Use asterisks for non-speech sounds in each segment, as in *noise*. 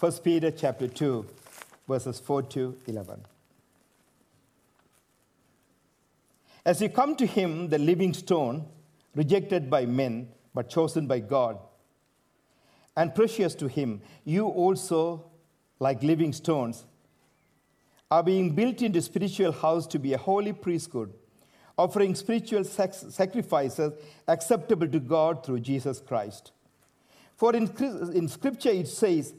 1 Peter chapter 2, verses 4 to 11. As you come to him, the living stone, rejected by men, but chosen by God, and precious to him, you also, like living stones, are being built into spiritual house to be a holy priesthood, offering spiritual sacrifices acceptable to God through Jesus Christ. For in, in Scripture it says,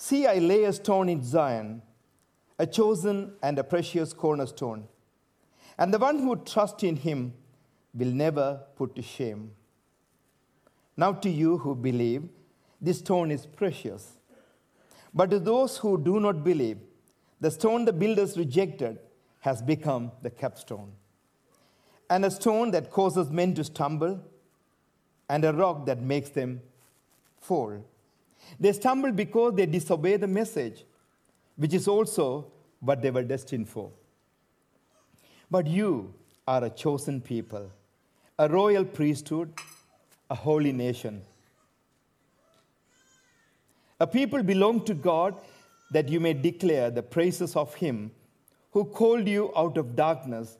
See, I lay a stone in Zion, a chosen and a precious cornerstone. And the one who trusts in him will never put to shame. Now, to you who believe, this stone is precious. But to those who do not believe, the stone the builders rejected has become the capstone, and a stone that causes men to stumble, and a rock that makes them fall. They stumble because they disobey the message, which is also what they were destined for. But you are a chosen people, a royal priesthood, a holy nation. A people belong to God that you may declare the praises of Him who called you out of darkness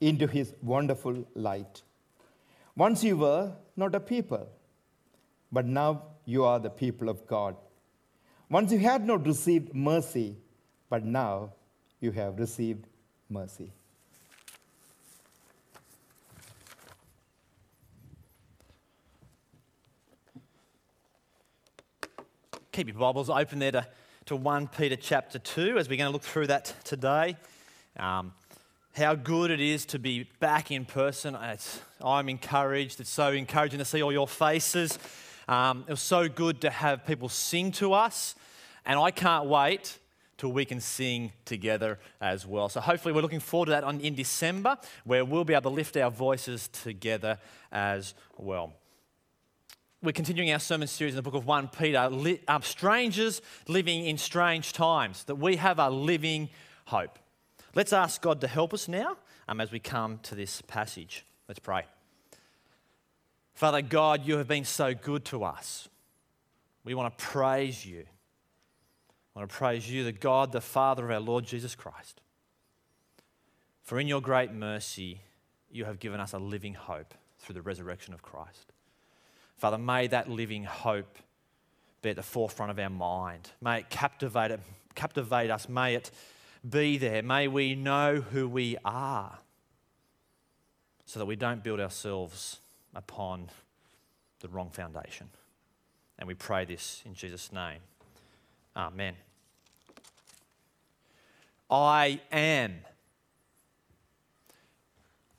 into His wonderful light. Once you were not a people, but now you are the people of God. Once you had not received mercy, but now you have received mercy. Keep your Bibles open there to, to 1 Peter chapter 2 as we're going to look through that today. Um, how good it is to be back in person. It's, I'm encouraged. It's so encouraging to see all your faces. Um, it was so good to have people sing to us, and I can't wait till we can sing together as well. So hopefully we're looking forward to that on, in December, where we'll be able to lift our voices together as well we're continuing our sermon series in the book of 1 Peter, li- um, strangers living in strange times, that we have a living hope. Let's ask God to help us now um, as we come to this passage. Let's pray. Father God, you have been so good to us. We want to praise you. I want to praise you, the God, the Father of our Lord Jesus Christ. For in your great mercy, you have given us a living hope through the resurrection of Christ. Father, may that living hope be at the forefront of our mind. May it captivate, it, captivate us. May it be there. May we know who we are so that we don't build ourselves upon the wrong foundation. And we pray this in Jesus' name. Amen. I am.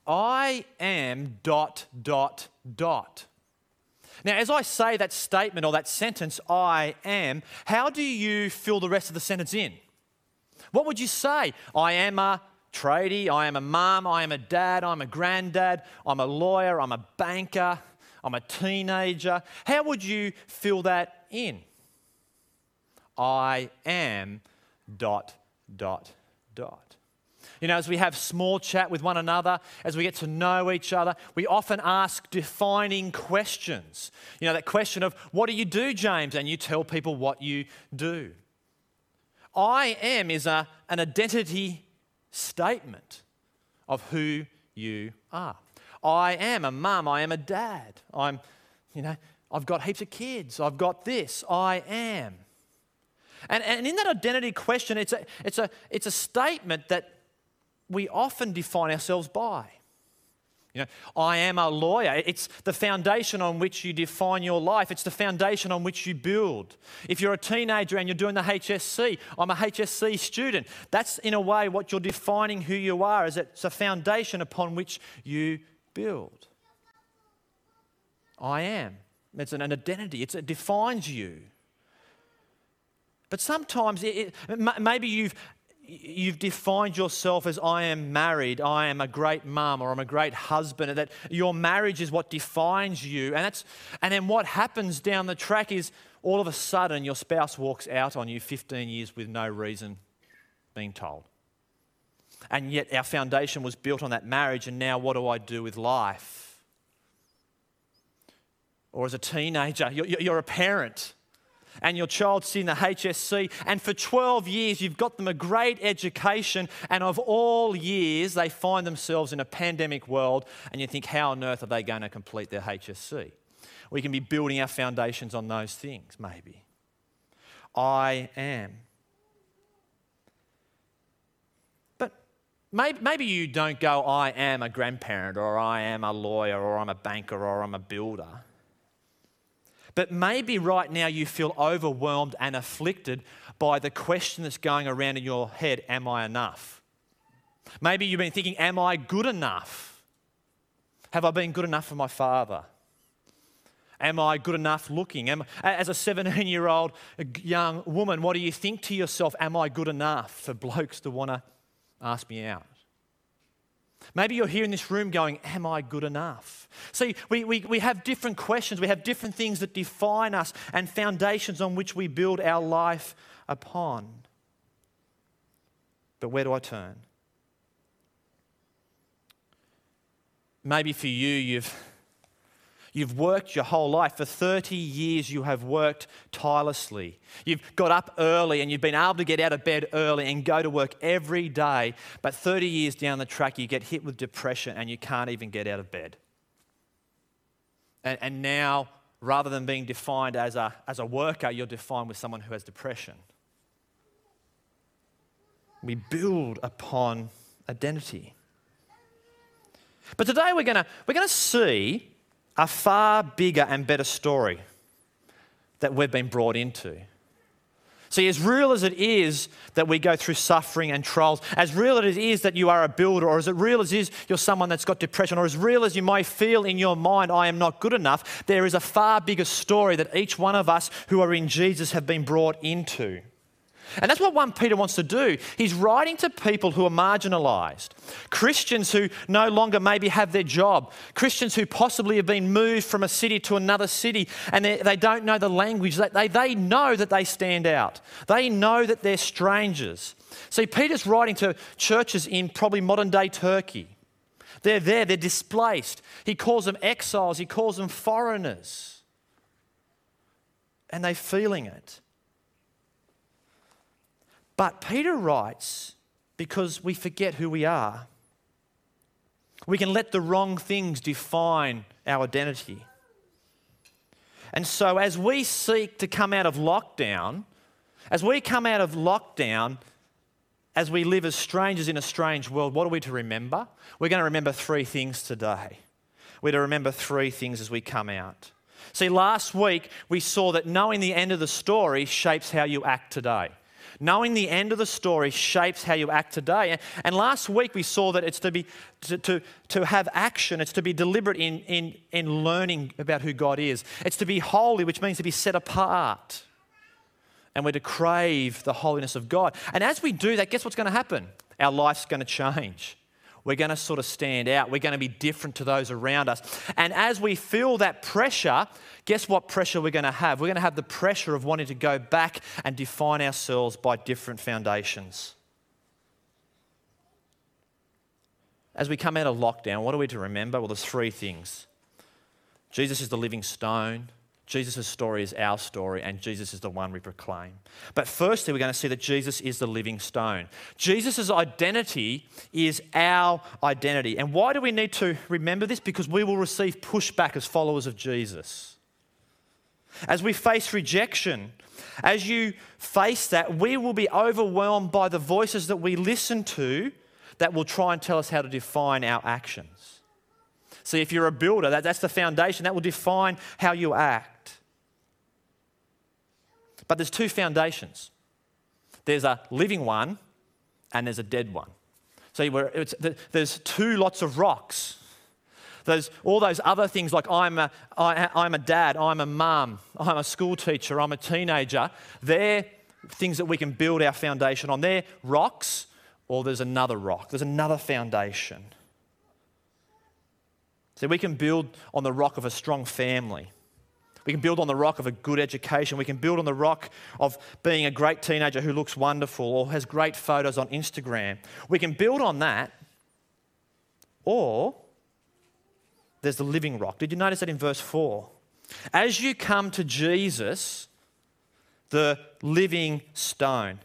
I am dot, dot, dot. Now, as I say that statement or that sentence, I am, how do you fill the rest of the sentence in? What would you say? I am a tradie, I am a mom, I am a dad, I'm a granddad, I'm a lawyer, I'm a banker, I'm a teenager. How would you fill that in? I am dot, dot, dot. You know, as we have small chat with one another, as we get to know each other, we often ask defining questions. You know, that question of, What do you do, James? And you tell people what you do. I am is a, an identity statement of who you are. I am a mum, I am a dad. I'm, you know, I've got heaps of kids, I've got this, I am. And, and in that identity question, it's a, it's, a, it's a statement that we often define ourselves by. You know, I am a lawyer. It's the foundation on which you define your life. It's the foundation on which you build. If you're a teenager and you're doing the HSC, I'm a HSC student. That's in a way what you're defining who you are, is it's a foundation upon which you build. I am. It's an identity. It's, it defines you. But sometimes it, it, maybe you've you've defined yourself as I am married, I am a great mum, or I'm a great husband, and that your marriage is what defines you. And, that's, and then what happens down the track is all of a sudden your spouse walks out on you 15 years with no reason being told. And yet our foundation was built on that marriage, and now what do I do with life? Or as a teenager, you're a parent and your child's in the HSC, and for 12 years you've got them a great education, and of all years they find themselves in a pandemic world, and you think, how on earth are they going to complete their HSC? We can be building our foundations on those things, maybe. I am. But maybe, maybe you don't go, I am a grandparent, or I am a lawyer, or I'm a banker, or I'm a builder. But maybe right now you feel overwhelmed and afflicted by the question that's going around in your head Am I enough? Maybe you've been thinking, Am I good enough? Have I been good enough for my father? Am I good enough looking? Am, as a 17 year old young woman, what do you think to yourself? Am I good enough for blokes to want to ask me out? Maybe you're here in this room going, Am I good enough? See, we, we, we have different questions, we have different things that define us and foundations on which we build our life upon. But where do I turn? Maybe for you, you've You've worked your whole life. For 30 years, you have worked tirelessly. You've got up early and you've been able to get out of bed early and go to work every day. But 30 years down the track, you get hit with depression and you can't even get out of bed. And, and now, rather than being defined as a, as a worker, you're defined with someone who has depression. We build upon identity. But today we're going to we're going to see a far bigger and better story that we've been brought into. See, as real as it is that we go through suffering and trials, as real as it is that you are a builder, or as real as it is you're someone that's got depression, or as real as you might feel in your mind, I am not good enough, there is a far bigger story that each one of us who are in Jesus have been brought into. And that's what 1 Peter wants to do. He's writing to people who are marginalized, Christians who no longer maybe have their job, Christians who possibly have been moved from a city to another city and they, they don't know the language. They, they know that they stand out, they know that they're strangers. See, Peter's writing to churches in probably modern day Turkey. They're there, they're displaced. He calls them exiles, he calls them foreigners. And they're feeling it. But Peter writes because we forget who we are. We can let the wrong things define our identity. And so, as we seek to come out of lockdown, as we come out of lockdown, as we live as strangers in a strange world, what are we to remember? We're going to remember three things today. We're to remember three things as we come out. See, last week we saw that knowing the end of the story shapes how you act today. Knowing the end of the story shapes how you act today. And last week we saw that it's to be to, to, to have action, it's to be deliberate in, in, in learning about who God is. It's to be holy, which means to be set apart. And we're to crave the holiness of God. And as we do that, guess what's going to happen? Our life's going to change. We're going to sort of stand out. We're going to be different to those around us. And as we feel that pressure, guess what pressure we're going to have? We're going to have the pressure of wanting to go back and define ourselves by different foundations. As we come out of lockdown, what are we to remember? Well, there's three things Jesus is the living stone. Jesus' story is our story, and Jesus is the one we proclaim. But firstly, we're going to see that Jesus is the living stone. Jesus' identity is our identity. And why do we need to remember this? Because we will receive pushback as followers of Jesus. As we face rejection, as you face that, we will be overwhelmed by the voices that we listen to that will try and tell us how to define our actions. See, if you're a builder, that, that's the foundation. That will define how you act. But there's two foundations there's a living one and there's a dead one. So there's two lots of rocks. There's all those other things like I'm a, I, I'm a dad, I'm a mum, I'm a school teacher, I'm a teenager. They're things that we can build our foundation on. They're rocks, or there's another rock, there's another foundation. So we can build on the rock of a strong family. We can build on the rock of a good education. We can build on the rock of being a great teenager who looks wonderful or has great photos on Instagram. We can build on that. Or there's the living rock. Did you notice that in verse 4? As you come to Jesus, the living stone.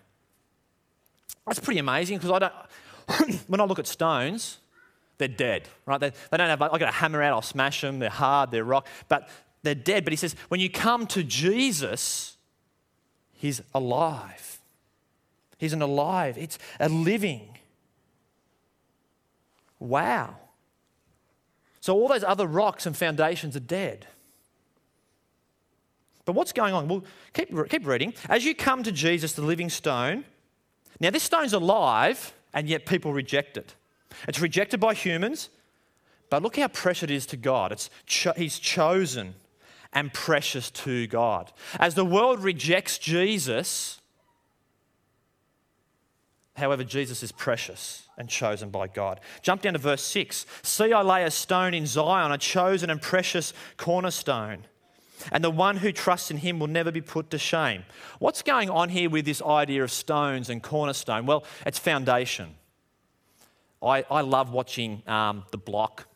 That's pretty amazing because I don't, *clears throat* when I look at stones, they're dead, right? They, they don't have, I got a hammer out, I'll smash them, they're hard, they're rock, but they're dead. But he says, when you come to Jesus, he's alive. He's an alive, it's a living. Wow. So all those other rocks and foundations are dead. But what's going on? Well, keep, keep reading. As you come to Jesus, the living stone, now this stone's alive, and yet people reject it. It's rejected by humans, but look how precious it is to God. It's cho- he's chosen and precious to God. As the world rejects Jesus, however, Jesus is precious and chosen by God. Jump down to verse 6. See, I lay a stone in Zion, a chosen and precious cornerstone. And the one who trusts in him will never be put to shame. What's going on here with this idea of stones and cornerstone? Well, it's foundation. I, I love watching um, The Block.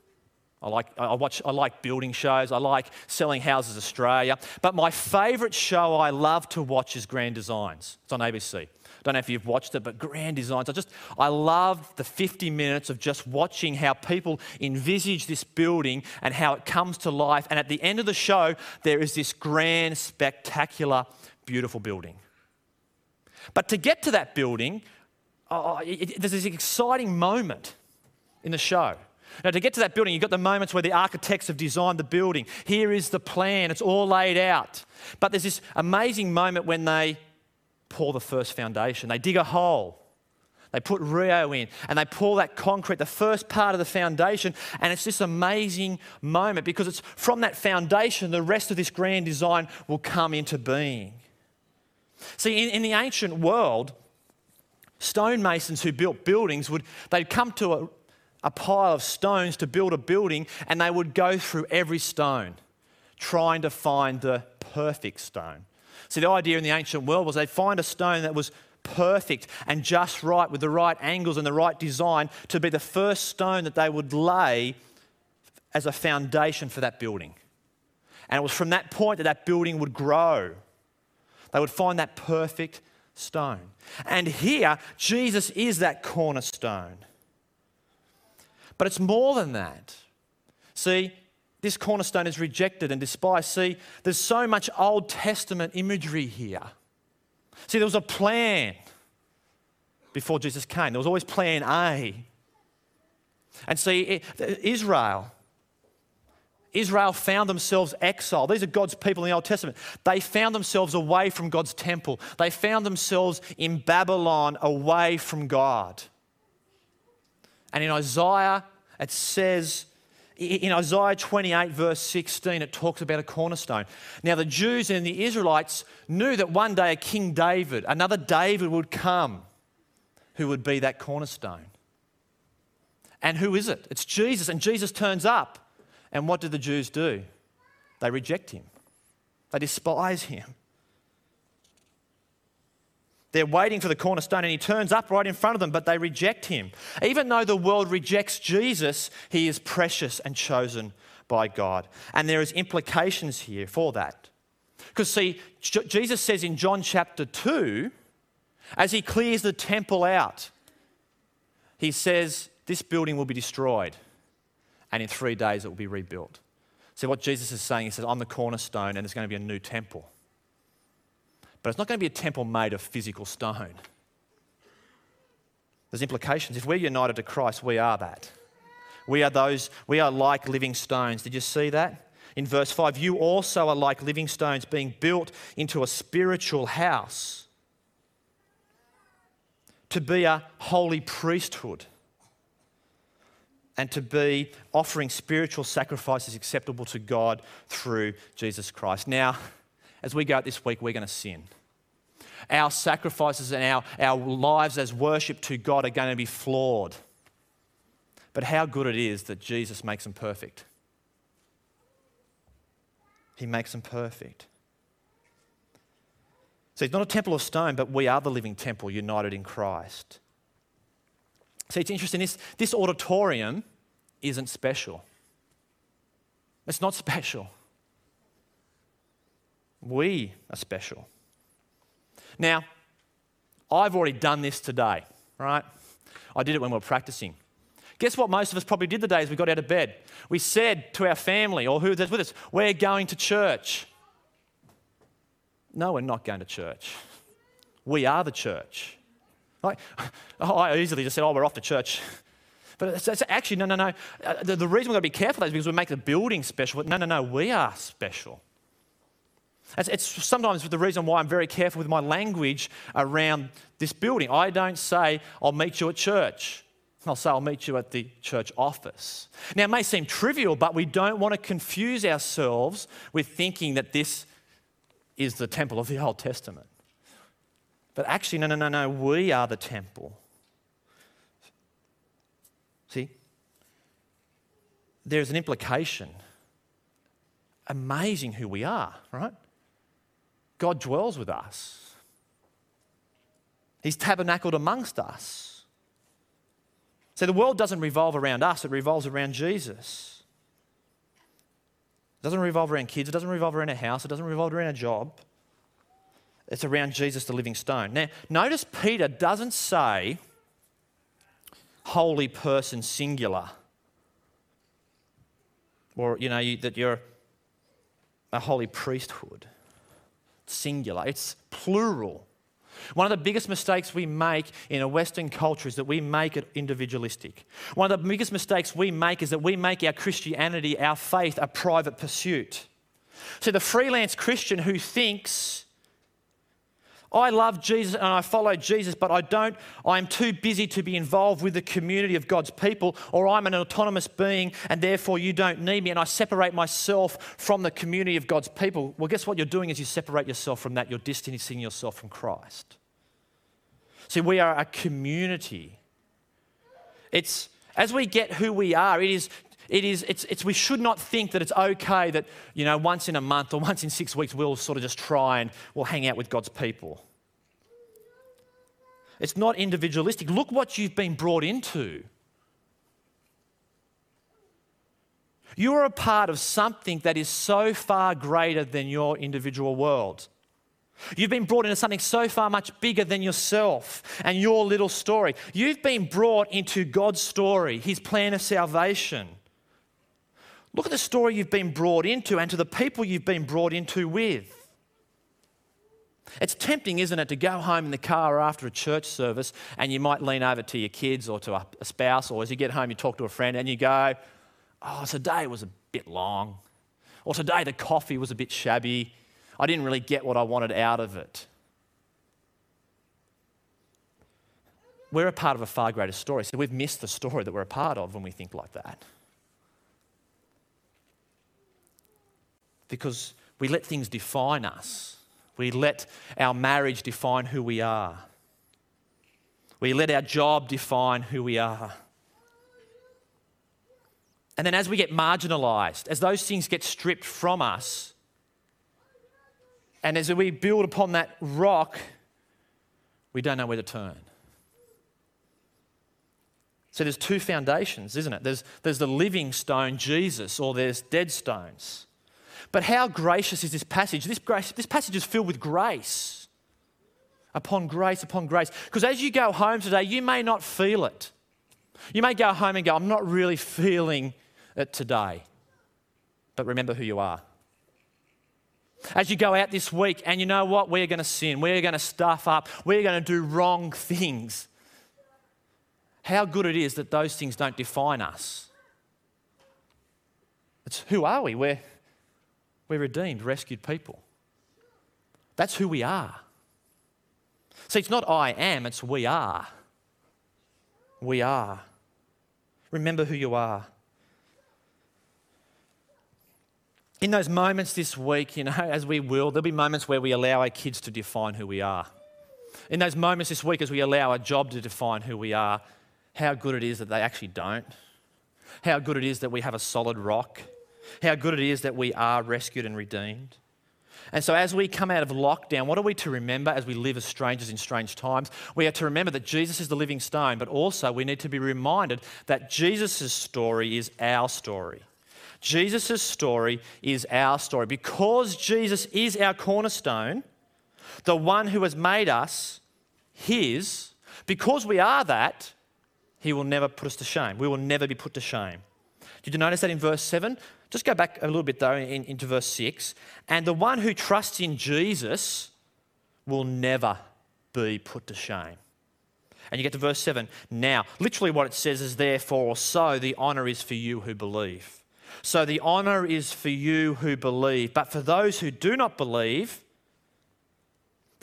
I like, I, watch, I like building shows. I like Selling Houses Australia. But my favourite show I love to watch is Grand Designs. It's on ABC. Don't know if you've watched it, but Grand Designs. I just, I love the 50 minutes of just watching how people envisage this building and how it comes to life. And at the end of the show, there is this grand, spectacular, beautiful building. But to get to that building, oh, it, it, there's this exciting moment in the show. Now, to get to that building, you've got the moments where the architects have designed the building. Here is the plan, it's all laid out. But there's this amazing moment when they pour the first foundation. They dig a hole. They put reo in and they pour that concrete, the first part of the foundation, and it's this amazing moment because it's from that foundation the rest of this grand design will come into being. See, in, in the ancient world, stonemasons who built buildings would they'd come to a, a pile of stones to build a building and they would go through every stone trying to find the perfect stone. See, the idea in the ancient world was they'd find a stone that was perfect and just right with the right angles and the right design to be the first stone that they would lay as a foundation for that building. And it was from that point that that building would grow. They would find that perfect stone. And here, Jesus is that cornerstone. But it's more than that. See, this cornerstone is rejected and despised. See, there's so much Old Testament imagery here. See, there was a plan before Jesus came, there was always plan A. And see, Israel, Israel found themselves exiled. These are God's people in the Old Testament. They found themselves away from God's temple. They found themselves in Babylon away from God. And in Isaiah, it says in Isaiah 28, verse 16, it talks about a cornerstone. Now, the Jews and the Israelites knew that one day a King David, another David, would come who would be that cornerstone. And who is it? It's Jesus. And Jesus turns up. And what do the Jews do? They reject him, they despise him. They're waiting for the cornerstone and he turns up right in front of them, but they reject him. Even though the world rejects Jesus, he is precious and chosen by God. And there is implications here for that. Because see, Jesus says in John chapter 2, as he clears the temple out, he says, This building will be destroyed, and in three days it will be rebuilt. See, what Jesus is saying, he says, I'm the cornerstone, and there's going to be a new temple. But it's not going to be a temple made of physical stone. There's implications. If we're united to Christ, we are that. We are those, we are like living stones. Did you see that? In verse 5, you also are like living stones being built into a spiritual house to be a holy priesthood and to be offering spiritual sacrifices acceptable to God through Jesus Christ. Now, as we go out this week, we're going to sin. Our sacrifices and our, our lives as worship to God are going to be flawed. But how good it is that Jesus makes them perfect. He makes them perfect. So it's not a temple of stone, but we are the living temple united in Christ. See, it's interesting. This, this auditorium isn't special. It's not *laughs* special. We are special. Now, I've already done this today, right? I did it when we were practicing. Guess what most of us probably did the day as we got out of bed? We said to our family or who was with us, We're going to church. No, we're not going to church. We are the church. *laughs* I easily just said, Oh, we're off to church. But it's, it's actually, no, no, no. Uh, the, the, reason we've got to be careful is because we make the building special. No, no, no, we are special. It's, sometimes the reason why I'm very careful with my language around this building. I don't say, I'll meet you at church. I'll say, I'll meet you at the church office. Now, it may seem trivial, but we don't want to confuse ourselves with thinking that this is the temple of the Old Testament. But actually, no, no, no, no, we are the temple. See? There's an implication. Amazing who we are, right? God dwells with us, He's tabernacled amongst us. So the world doesn't revolve around us, it revolves around Jesus. It doesn't revolve around kids, it doesn't revolve around a house, it doesn't revolve around a job. It's around Jesus, the living stone. Now, notice Peter doesn't say holy person singular. Or, you know, you, that you're a holy priesthood. Singular. It's plural. One of the biggest mistakes we make in a Western culture is that we make it individualistic. One of the biggest mistakes we make is that we make our Christianity, our faith, a private pursuit. So the freelance Christian who thinks I love Jesus and I follow Jesus, but I don't, I'm too busy to be involved with the community of God's people, or I'm an autonomous being and therefore you don't need me, and I separate myself from the community of God's people. Well, guess what you're doing is you separate yourself from that, you're distancing yourself from Christ. See, we are a community. It's as we get who we are, it is it is, it's, it's, we should not think that it's okay that, you know, once in a month or *laughs* once in six weeks we'll sort of just try and we'll hang out with God's people. It's not individualistic. Look what you've been brought into. You are a part of something that is so far greater than your individual world. You've been brought into something so far much bigger than yourself and your little story. You've been brought into God's story, His plan of salvation. Look at the story you've been brought into and to the people you've been brought into with. It's tempting, isn't it, to go home in the car after a church service and you might lean over to your kids or to a spouse, or as you get home, you talk to a friend and you go, Oh, today was a bit long. Or today the coffee was a bit shabby. I didn't really get what I wanted out of it. We're a part of a far greater story, so we've missed the story that we're a part of when we think like that. Because we let things define us we let our marriage define who we are. We let our job define who we are. And then as we get marginalized, as those things get stripped from us, and as we build upon that rock, we don't know where to turn. So there's two foundations, isn't it? There's, there's the living stone, Jesus, or there's dead stones. But how gracious is this passage? This, grace, this passage is filled with grace upon grace upon grace. Because as you go home today, you may not feel it. You may go home and go, I'm not really feeling it today. But remember who you are. As you go out this week, and you know what? We're going to sin. We're going to stuff up. We're going to do wrong things. How good it is that those things don't define us. It's who are we? We're we're redeemed, rescued people. That's who we are. See, it's not I am, it's we are. We are. Remember who you are. In those moments this week, you know, *laughs* as we will, there'll be moments where we allow our kids to define who we are. In those moments this week, as we allow our job to define who we are, how good it is that they actually don't. How good it is that we have a solid rock how good it is that we are rescued and redeemed. And so, as we come out of lockdown, what are we to remember as we live as strangers in strange times? We are to remember that Jesus is the living stone, but also we need to be reminded that Jesus' story is our story. Jesus' story is our story. Because Jesus is our cornerstone, the one who has made us his, because we are that, he will never put us to shame. We will never be put to shame. Did you notice that in verse 7? Just go back a little bit though in, into verse 6. And the one who trusts in Jesus will never be put to shame. And you get to verse 7. Now, literally what it says is, therefore, so the honour is for you who believe. So the honour is for you who believe. But for those who do not believe,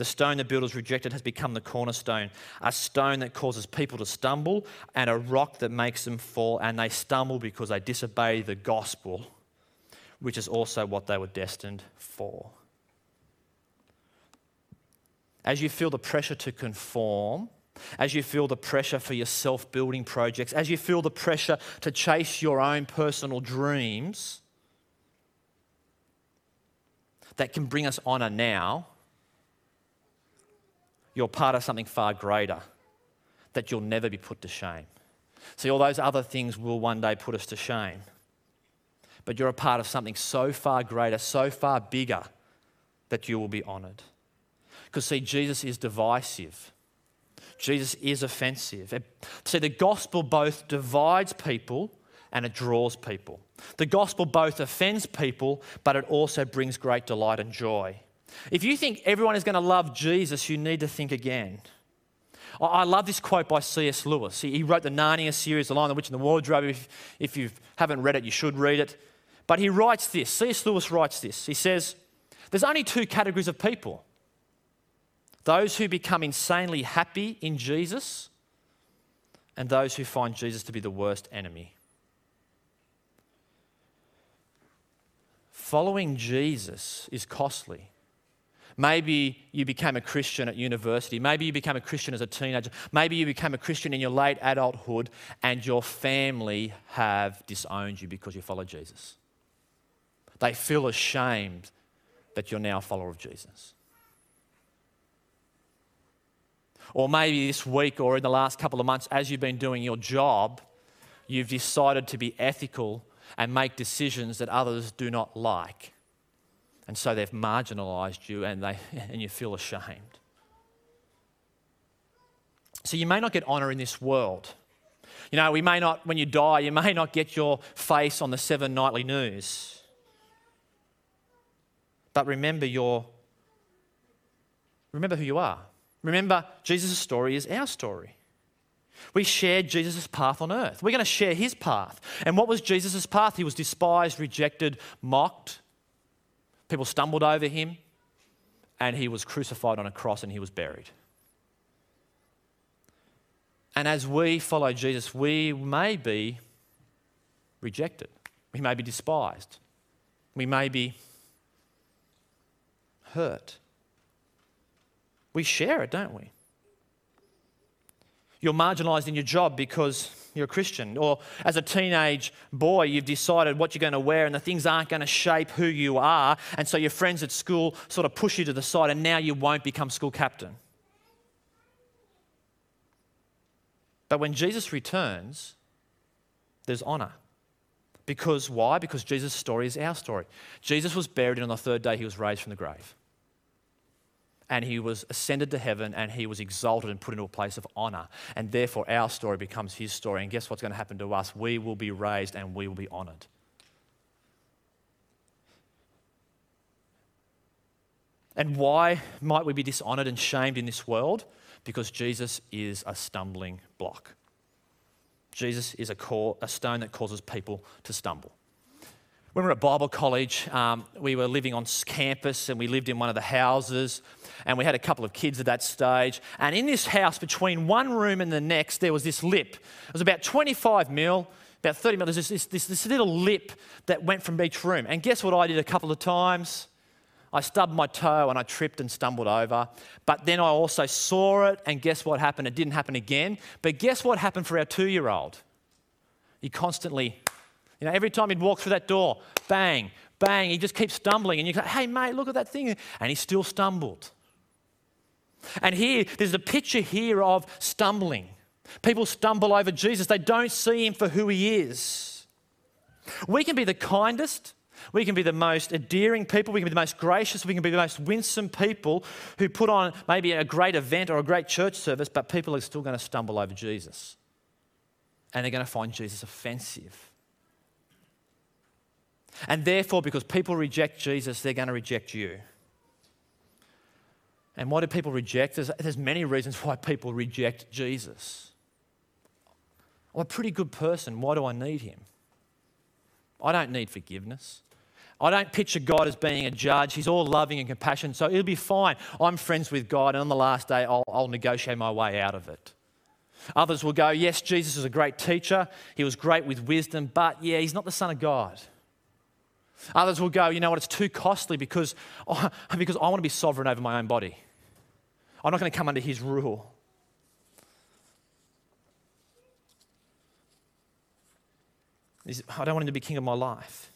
the stone the builders rejected has become the cornerstone, a stone that causes people to stumble, and a rock that makes them fall. And they stumble because they disobey the gospel, which is also what they were destined for. As you feel the pressure to conform, as you feel the pressure for your self building projects, as you feel the pressure to chase your own personal dreams that can bring us honour now, you're part of something far greater that you'll never be put to shame. See, all those other things will one day put us to shame. But you're a part of something so far greater, so far bigger, that you will be honoured. Because, see, Jesus is divisive. Jesus is offensive. See, the gospel both divides people and it draws people. The gospel both offends people, but it also brings great delight and joy. If you think everyone is going to love Jesus, you need to think again. I love this quote by C.S. Lewis. He wrote the Narnia series, The Lion, the Witch, and the Wardrobe. If, if you haven't read it, you should read it. But he writes this C.S. Lewis writes this. He says, There's only two categories of people those who become insanely happy in Jesus, and those who find Jesus to be the worst enemy. Following Jesus is costly. Maybe you became a Christian at university. Maybe you became a Christian as a teenager. Maybe you became a Christian in your late adulthood and your family have disowned you because you follow Jesus. They feel ashamed that you're now a follower of Jesus. Or maybe this week or in the last couple of months, as you've been doing your job, you've decided to be ethical and make decisions that others do not like. And so they've marginalized you and, they, *laughs* and you feel ashamed. So you may not get honor in this world. You know, we may not, when you die, you may not get your face on the seven nightly news. But remember your remember who you are. Remember, Jesus' story is our story. We shared Jesus' path on earth. We're going to share his path. And what was Jesus' path? He was despised, rejected, mocked, People stumbled over him, and he was crucified on a cross and he was buried. And as we follow Jesus, we may be rejected, we may be despised, we may be hurt. We share it, don't we? You're marginalized in your job because you're a Christian. Or as a teenage boy, you've decided what you're going to wear and the things aren't going to shape who you are. And so your friends at school sort of push you to the side and now you won't become school captain. But when Jesus returns, there's honor. Because why? Because Jesus' story is our story. Jesus was buried and on the third day he was raised from the grave and he was ascended to heaven and he was exalted and put into a place of honor. And therefore, our story becomes his story. And guess what's going to happen to us? We will be raised and we will be honored. And why might we be dishonored and shamed in this world? Because Jesus is a stumbling block. Jesus is a, core, a stone that causes people to stumble. When we were at Bible college, um, we were living on campus and we lived in one of the houses and we had a couple of kids at that stage. And in this house, between one room and the next, there was this lip. It was about 25 mil, about 30 mil. There's this, this, this, this little lip that went from each room. And guess what I did a couple of times? I stubbed my toe and I tripped and stumbled over. But then I also saw it, and guess what happened? It didn't happen again. But guess what happened for our two year old? He constantly, you know, every time he'd walk through that door, bang, bang, he just keeps stumbling. And you go, hey, mate, look at that thing. And he still stumbled. And here, there's a picture here of stumbling. People stumble over Jesus, they don't see him for who he is. We can be the kindest, We can be the most endearing people, we can be the most gracious, we can be the most winsome people who put on maybe a great event or a great church service, but people are still going to stumble over Jesus. And they're going to find Jesus offensive. And therefore, because people reject Jesus, they're going to reject you. And why do people reject? There's, there's many reasons why people reject Jesus. I'm a pretty good person. Why do I need him? I don't need forgiveness. I don't picture God as being a judge. He's all loving and compassion, so it'll be fine. I'm friends with God, and on the last day, I'll, I'll negotiate my way out of it. Others will go, Yes, Jesus is a great teacher. He was great with wisdom, but yeah, he's not the Son of God. Others will go, You know what? It's too costly because, *laughs* because I want to be sovereign over my own body. I'm not going to come under his rule. I don't want him to be king of my life.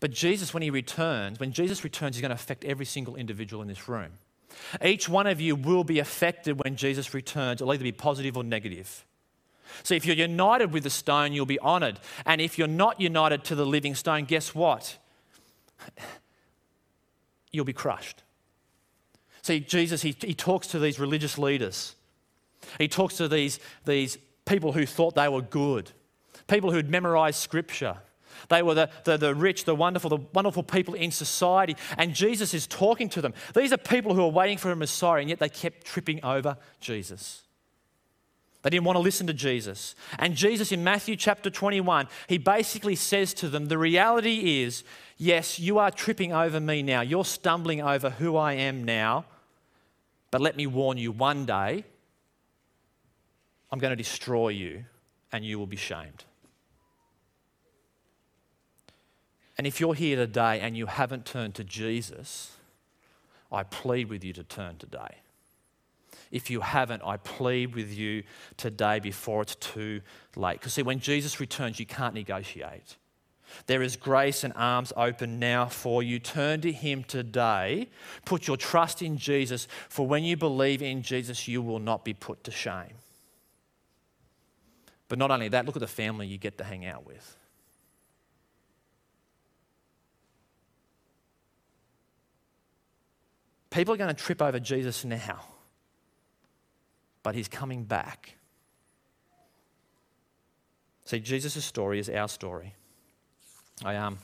But Jesus, when he returns, when Jesus returns, he's going to affect every single individual in this room. Each one of you will be affected when Jesus returns. It'll either be positive or negative. So if you're united with the stone, you'll be honored. And if you're not united to the living stone, guess what? *laughs* You'll be crushed. See, Jesus, he, he talks to these religious leaders. He talks to these, these people who thought they were good, people who had memorized scripture. They were the, the, the, rich, the wonderful, the wonderful people in society. And Jesus is talking to them. These are people who are waiting for a Messiah, and yet they kept tripping over Jesus. They didn't want to listen to Jesus. And Jesus in Matthew chapter 21, he basically says to them, The reality is, yes, you are tripping over me now. You're stumbling over who I am now. But let me warn you one day, I'm going to destroy you and you will be shamed. And if you're here today and you haven't turned to Jesus, I plead with you to turn today. If you haven't, I plead with you today before it's too late. Because, see, when Jesus returns, you can't negotiate. There is grace and arms open now for you. Turn to Him today. Put your trust in Jesus, for when you believe in Jesus, you will not be put to shame. But not only that, look at the family you get to hang out with. People are going to trip over Jesus now but he's coming back. See, Jesus' story is our story. I, um,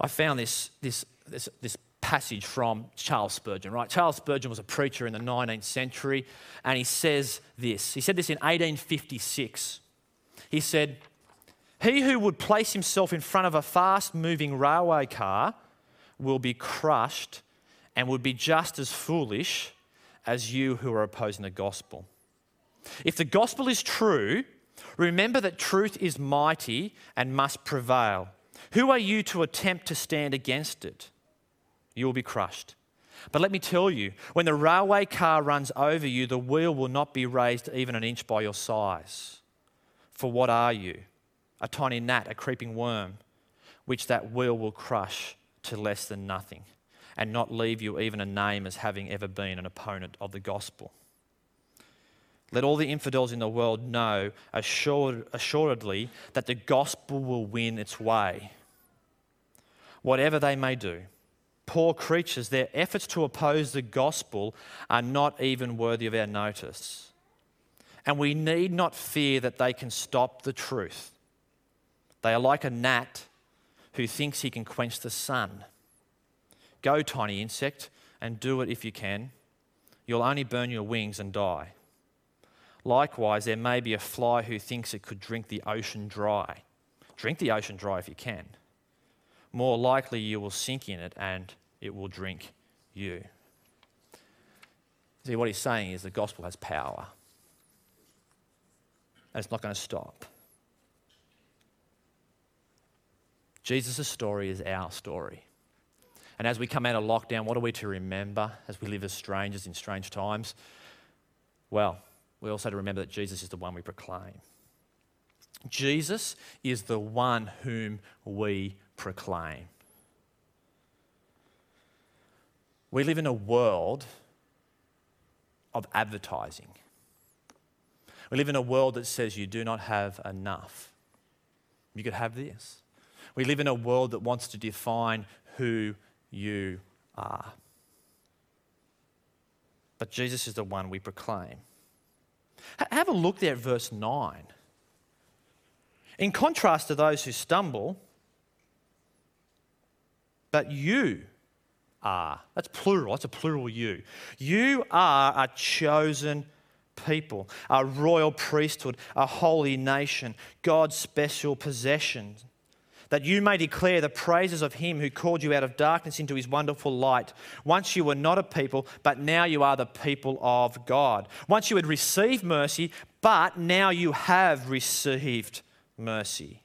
I found this, this, this, this passage from Charles Spurgeon, right? Charles Spurgeon was a preacher in the 19th century, and he says this. He said this in 1856. He said, He who would place himself in front of a fast moving railway car will be crushed and would be just as foolish as you who are opposing the gospel. If the gospel is true, remember that truth is mighty and must prevail. Who are you to attempt to stand against it? You will be crushed. But let me tell you, when the railway car runs over you, the wheel will not be raised even an inch by your size. For what are you? A tiny gnat, a creeping worm, which that wheel will crush to less than nothing and not leave you even a name as having ever been an opponent of the gospel. Let all the infidels in the world know assured, assuredly that the gospel will win its way. Whatever they may do, poor creatures, their efforts to oppose the gospel are not even worthy of our notice. And we need not fear that they can stop the truth. They are like a gnat who thinks he can quench the sun. Go, tiny insect, and do it if you can. You'll only burn your wings and die. Likewise, there may be a fly who thinks it could drink the ocean dry. Drink the ocean dry if you can. More likely, you will sink in it and it will drink you. See, what he's saying is the gospel has power, and it's not going to stop. Jesus' story is our story. And as we come out of lockdown, what are we to remember as we live as strangers in strange times? Well, we also to remember that Jesus is the one we proclaim. Jesus is the one whom we proclaim. We live in a world of advertising. We live in a world that says you do not have enough. You could have this. We live in a world that wants to define who you are. But Jesus is the one we proclaim. Have a look there at verse 9. In contrast to those who stumble, but you are, that's plural, that's a plural you. You are a chosen people, a royal priesthood, a holy nation, God's special possession, that you may declare the praises of him who called you out of darkness into his wonderful light. Once you were not a people, but now you are the people of God. Once you had received mercy, but now you have received mercy.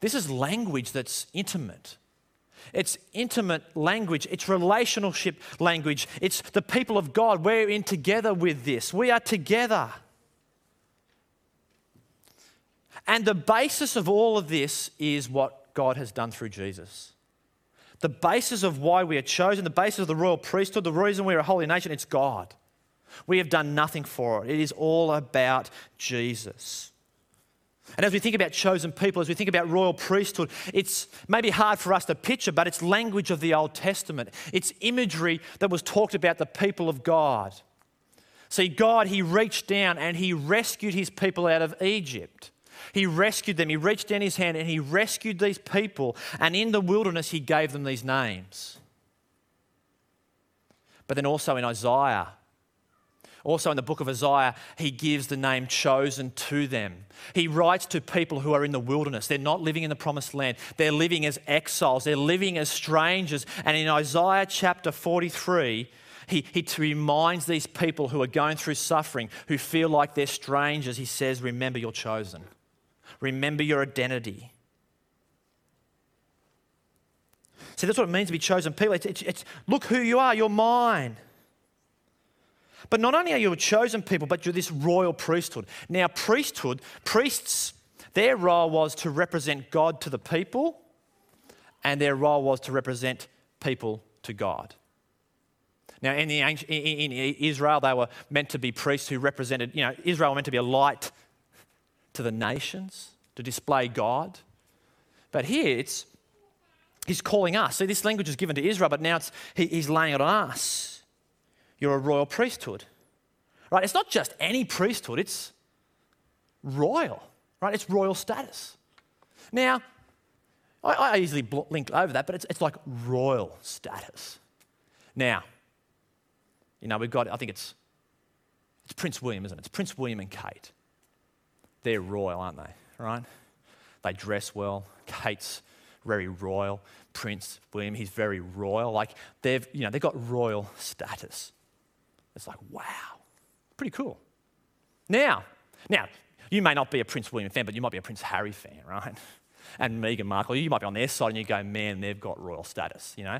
This is language that's intimate. It's intimate language. It's relationship language. It's the people of God. We're in together with this. We are together. And the basis of all of this is what God has done through Jesus. The basis of why we are chosen, the basis of the royal priesthood, the reason we're a holy nation, it's God. We have done nothing for it. It is all about Jesus. And as we think about chosen people, as we think about royal priesthood, it's maybe hard for us to picture, but it's language of the Old Testament. It's imagery that was talked about the people of God. See, God, He reached down and He rescued His people out of Egypt. He rescued them. He reached down his hand and he rescued these people. And in the wilderness, he gave them these names. But then also in Isaiah, also in the book of Isaiah, he gives the name chosen to them. He writes to people who are in the wilderness. They're not living in the promised land, they're living as exiles, they're living as strangers. And in Isaiah chapter 43, he, he reminds these people who are going through suffering, who feel like they're strangers, he says, Remember, you're chosen. Remember your identity. See, that's what it means to be chosen people. It's, it's, it's, look who you are, you're mine. But not only are you a chosen people, but you're this royal priesthood. Now, priesthood, priests, their role was to represent God to the people, and their role was to represent people to God. Now, in, the, in, Israel, they were meant to be priests who represented, you know, Israel meant to be a light to the nations to display God. But here it's, he's calling us. See, this language is given to Israel, but now it's, he, he's laying it on us. You're a royal priesthood. Right? It's not just any priesthood, it's royal. Right? It's royal status. Now, I, I easily link over that, but it's, it's like royal status. Now, you know, we've got, I think it's, it's Prince William, isn't it? It's Prince William and Kate. They're royal, aren't they? right? They dress well. *laughs* Kate's very royal. Prince William, he's very royal. Like they've, you know, they've got royal status. It's like, wow, pretty cool. Now, now, you may not be a Prince William fan, but you might be a Prince Harry fan, right? *laughs* And Meghan Markle, you might be on their side and you go, man, they've got royal status, you know?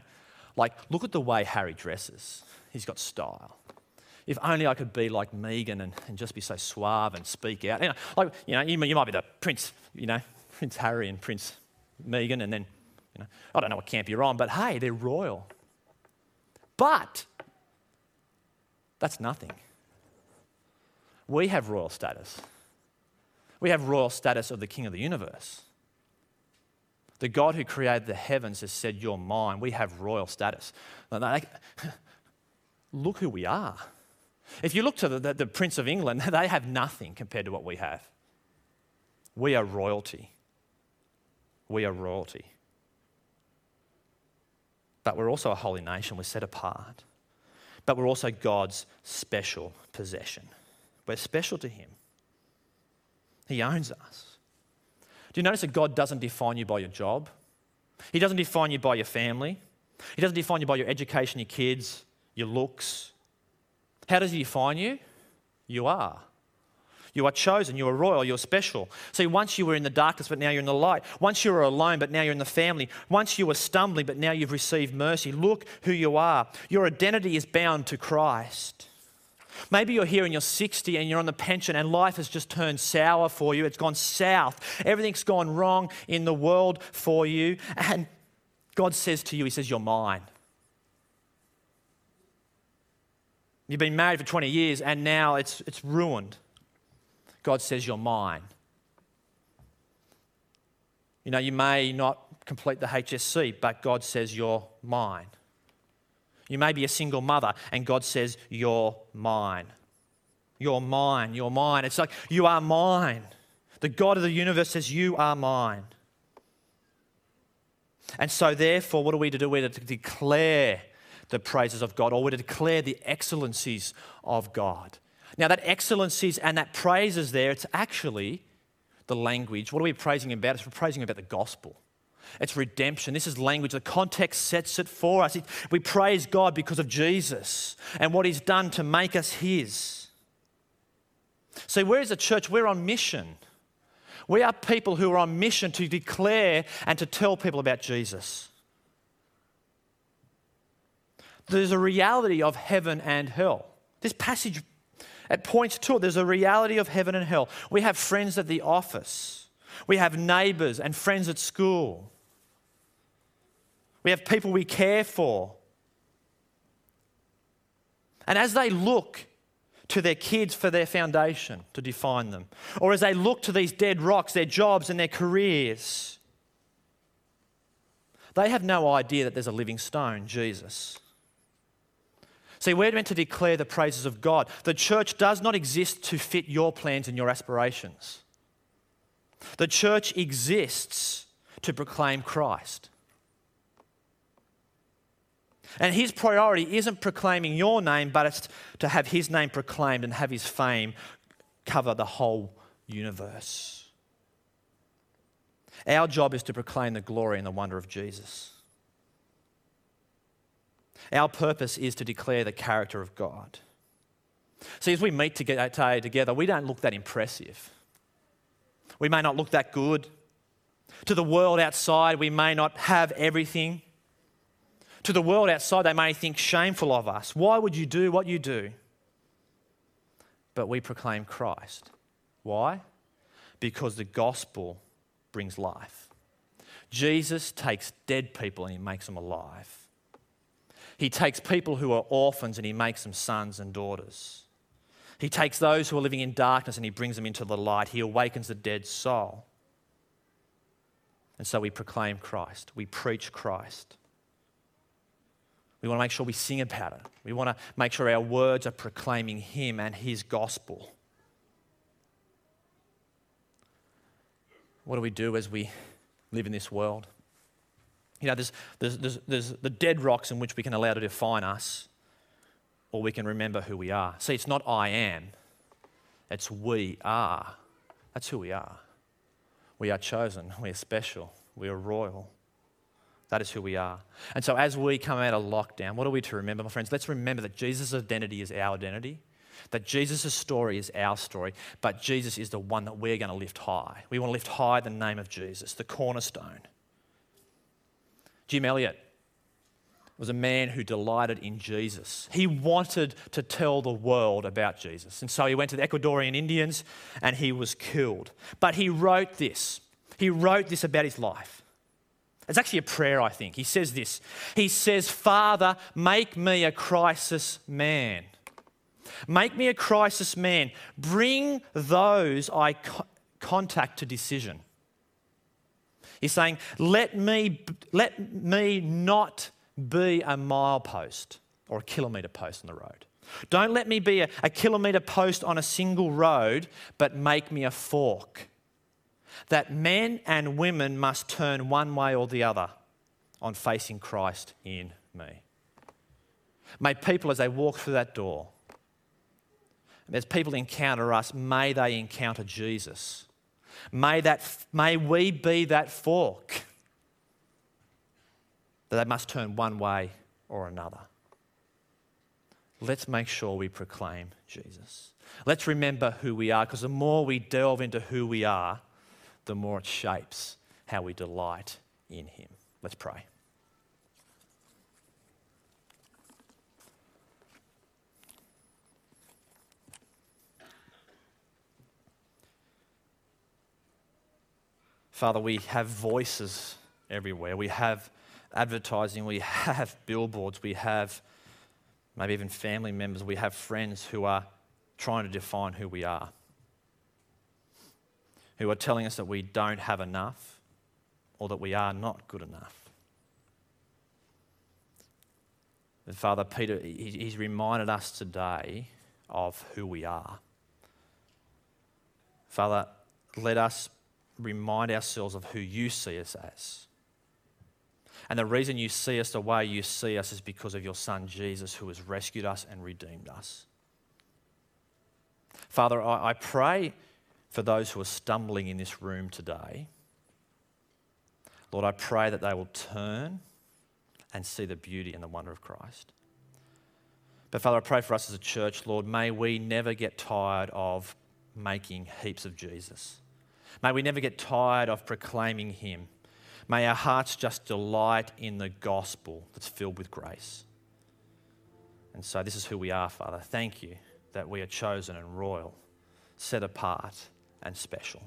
Like, look at the way Harry dresses. He's got style if only I could be like Meghan and, and just be so suave and speak out. You know, like, you know, you, you might be the Prince, you know, *laughs* Prince Harry and Prince Meghan, and then, you know, I don't know what camp you're on, but hey, they're royal. But that's nothing. We have royal status. We have royal status of the King of the universe. The God who created the heavens has said, You're mine. We have royal status. *laughs* Look who we are. If you look to the, the, the Prince of England, *laughs* they have nothing compared to what we have. We are royalty. We are royalty. But we're also a holy nation, we're set apart. But we're also God's special possession. We're special to Him. He owns us. Do you notice that God doesn't define you by your job? He doesn't define you by your family. He doesn't define you by your education, your kids, your looks, how does he define you? You are. You are chosen, you are royal, you're special. See, once you were in the darkness, but now you're in the light. Once you were alone, but now you're in the family. Once you were stumbling, but now you've received mercy. Look who you are. Your identity is bound to Christ. Maybe you're here and you're 60 and you're on the pension and life has just turned sour for you. It's gone south. Everything's gone wrong in the world for you. And God says to you, He says, You're mine. You've been married for 20 years and now it's, it's ruined. God says, You're mine. You know, you may not complete the HSC, but God says you're mine. You may be a single mother, and God says you're mine. You're mine. You're mine. It's like, you are mine. The God of the universe says, You are mine. And so, therefore, what are we to do? We're to declare the praises of God, or we're to declare the excellencies of God. Now, that excellencies and that praises there, it's actually the language. What are we praising about? It's praising about the gospel. It's redemption. This is language. The context sets it for us. We praise God because of Jesus and what He's done to make us His. See, we're as a church, we're on mission. We are people who are on mission to declare and to tell people about Jesus. There's a reality of heaven and hell. This passage it points to it. There's a reality of heaven and hell. We have friends at the office, we have neighbors and friends at school, we have people we care for. And as they look to their kids for their foundation to define them, or as they look to these dead rocks, their jobs and their careers, they have no idea that there's a living stone, Jesus. See, we're meant to declare the praises of God. The church does not exist to fit your plans and your aspirations. The church exists to proclaim Christ. And his priority isn't proclaiming your name, but it's to have his name proclaimed and have his fame cover the whole universe. Our job is to proclaim the glory and the wonder of Jesus. Our purpose is to declare the character of God. See, as we meet uh, today together, we don't look that impressive. We may not look that good. To the world outside, we may not have everything. To the world outside, they may think shameful of us. Why would you do what you do? But we proclaim Christ. Why? Because the gospel brings life. Jesus takes dead people and he makes them alive. He takes people who are orphans and he makes them sons and daughters. He takes those who are living in darkness and he brings them into the light. He awakens the dead soul. And so we proclaim Christ, we preach Christ. We want to make sure we sing about it. We want to make sure our words are proclaiming Him and His gospel. What do we do as we live in this world? You know, there's, there's, there's, there's the dead rocks in which we can allow to define us, or we can remember who we are. See, it's not I am, it's we are. That's who we are. We are chosen, we are special, we are royal. That is who we are. And so, as we come out of lockdown, what are we to remember, my friends? Let's remember that Jesus' identity is our identity, that Jesus' story is our story, but Jesus is the one that we're going to lift high. We want to lift high the name of Jesus, the cornerstone. Jim Elliot was a man who delighted in Jesus. He wanted to tell the world about Jesus. And so he went to the Ecuadorian Indians and he was killed. But he wrote this. He wrote this about his life. It's actually a prayer, I think. He says this He says, Father, make me a crisis man. Make me a crisis man. Bring those I co- contact to decision. He's saying, let me, let me not be a milepost or a kilometre post on the road. Don't let me be a, a kilometre post on a single road, but make me a fork that men and women must turn one way or the other on facing Christ in me. May people, as they walk through that door, as people encounter us, may they encounter Jesus. May, that, may we be that fork that they must turn one way or another. Let's make sure we proclaim Jesus. Let's remember who we are, because the more we delve into who we are, the more it shapes how we delight in Him. Let's pray. Father, we have voices everywhere. We have advertising, we *laughs* have billboards, we have maybe even family members, we have friends who are trying to define who we are who are telling us that we don't have enough, or that we are not good enough. But Father, Peter, he's reminded us today of who we are. Father, let us remind ourselves of who you see us as. And the reason you see us the way you see us is because of your Son Jesus, who has rescued us and redeemed us. Father, I, I pray for those who are stumbling in this room today. Lord, I pray that they will turn and see the beauty and the wonder of Christ. But Father, I pray for us as a church, Lord, may we never get tired of making heaps of Jesus. May we never get tired of proclaiming Him. May our hearts just delight in the gospel that's filled with grace. And so, this is who we are, Father. Thank you that we are chosen and royal, set apart and special.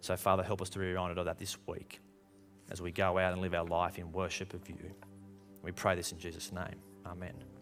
So, Father, help us to be reminded of that this week as we go out and live our life in worship of you. We pray this in Jesus' name. Amen.